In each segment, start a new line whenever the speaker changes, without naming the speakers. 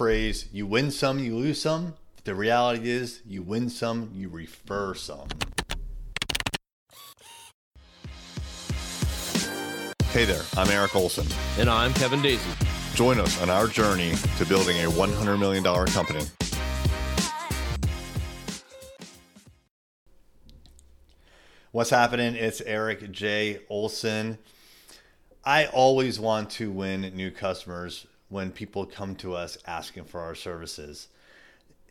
phrase, you win some, you lose some. The reality is, you win some, you refer some. Hey there, I'm Eric Olson.
And I'm Kevin Daisey.
Join us on our journey to building a $100 million company. What's happening? It's Eric J. Olson. I always want to win new customers when people come to us asking for our services.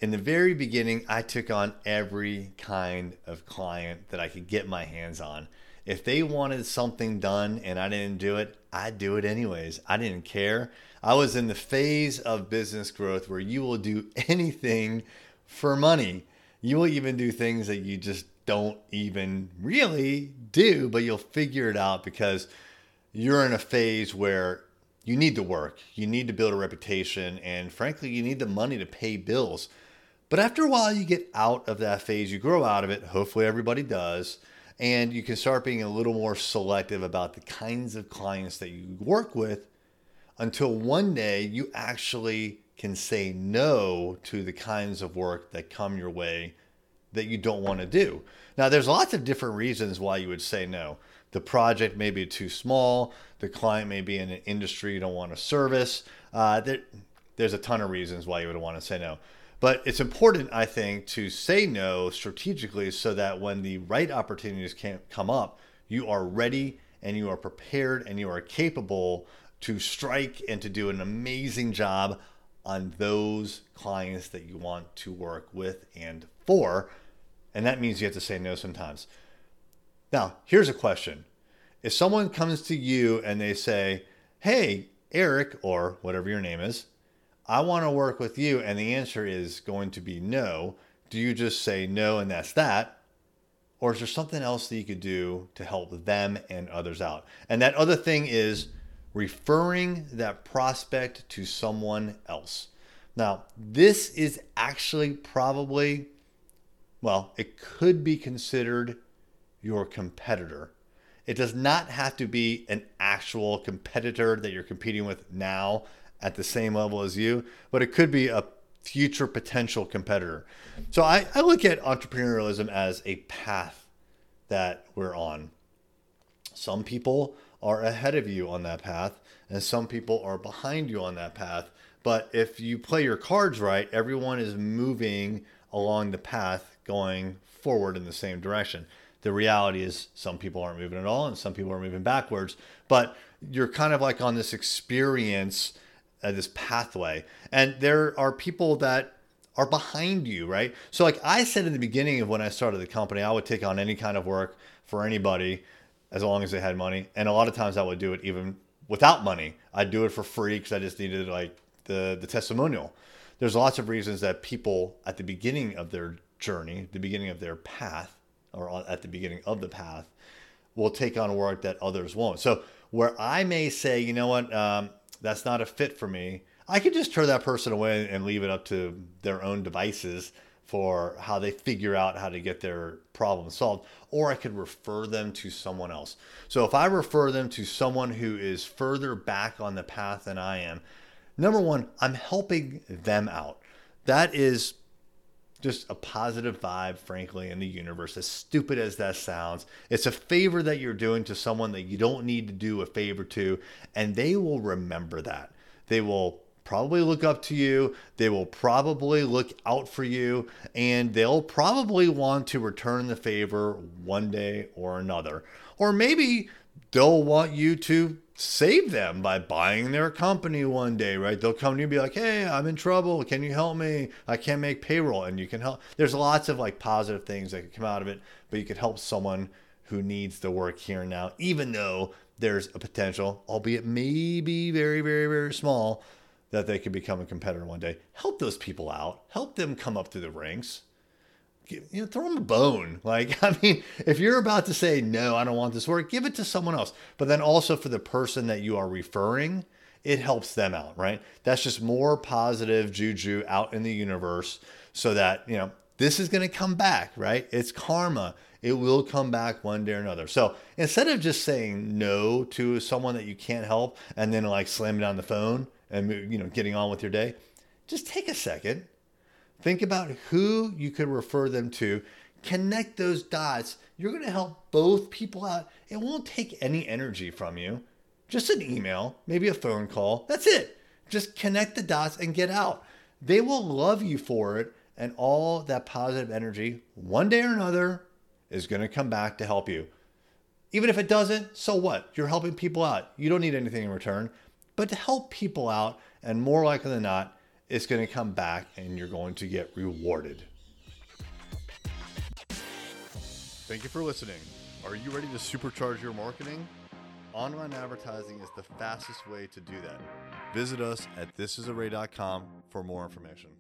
In the very beginning, I took on every kind of client that I could get my hands on. If they wanted something done and I didn't do it, I'd do it anyways. I didn't care. I was in the phase of business growth where you will do anything for money. You will even do things that you just don't even really do, but you'll figure it out because you're in a phase where you need to work, you need to build a reputation, and frankly, you need the money to pay bills. But after a while, you get out of that phase, you grow out of it. Hopefully, everybody does. And you can start being a little more selective about the kinds of clients that you work with until one day you actually can say no to the kinds of work that come your way that you don't want to do. Now, there's lots of different reasons why you would say no. The project may be too small. The client may be in an industry you don't want to service. Uh, there, there's a ton of reasons why you would want to say no. But it's important, I think, to say no strategically so that when the right opportunities can come up, you are ready and you are prepared and you are capable to strike and to do an amazing job on those clients that you want to work with and And that means you have to say no sometimes. Now, here's a question. If someone comes to you and they say, Hey, Eric, or whatever your name is, I want to work with you, and the answer is going to be no, do you just say no and that's that? Or is there something else that you could do to help them and others out? And that other thing is referring that prospect to someone else. Now, this is actually probably, well, it could be considered your competitor. It does not have to be an actual competitor that you're competing with now at the same level as you, but it could be a future potential competitor. So I, I look at entrepreneurialism as a path that we're on. Some people are ahead of you on that path, and some people are behind you on that path. But if you play your cards right, everyone is moving along the path going forward in the same direction. The reality is some people aren't moving at all and some people are moving backwards, but you're kind of like on this experience, uh, this pathway. And there are people that are behind you, right? So, like I said in the beginning of when I started the company, I would take on any kind of work for anybody as long as they had money. And a lot of times I would do it even without money. I'd do it for free because I just needed like the, the testimonial. There's lots of reasons that people at the beginning of their journey, the beginning of their path, or at the beginning of the path, will take on work that others won't. So where I may say, you know what, um, that's not a fit for me, I could just turn that person away and leave it up to their own devices for how they figure out how to get their problem solved, or I could refer them to someone else. So if I refer them to someone who is further back on the path than I am, number one, I'm helping them out. That is just a positive vibe, frankly, in the universe. As stupid as that sounds, it's a favor that you're doing to someone that you don't need to do a favor to, and they will remember that. They will probably look up to you. They will probably look out for you, and they'll probably want to return the favor one day or another. Or maybe they'll want you to save them by buying their company one day, right? They'll come to you and be like, hey, I'm in trouble. Can you help me? I can't make payroll. And you can help. There's lots of like positive things that could come out of it, but you could help someone who needs the work here and now, even though there's a potential, albeit maybe very, very, very small, that they could become a competitor one day. Help those people out. Help them come up through the ranks you know, throw them a bone. Like, I mean, if you're about to say, no, I don't want this work, give it to someone else. But then also for the person that you are referring, it helps them out, right? That's just more positive juju out in the universe so that, you know, this is going to come back, right? It's karma. It will come back one day or another. So instead of just saying no to someone that you can't help and then like slamming down the phone and, you know, getting on with your day, just take a second. Think about who you could refer them to. Connect those dots. You're going to help both people out. It won't take any energy from you. Just an email, maybe a phone call. That's it. Just connect the dots and get out. They will love you for it. And all that positive energy, one day or another, is going to come back to help you. Even if it doesn't, so what? You're helping people out. You don't need anything in return. But to help people out, and more likely than not, it's going to come back and you're going to get rewarded. Thank you for listening. Are you ready to supercharge your marketing? Online advertising is the fastest way to do that. Visit us at thisisarray.com for more information.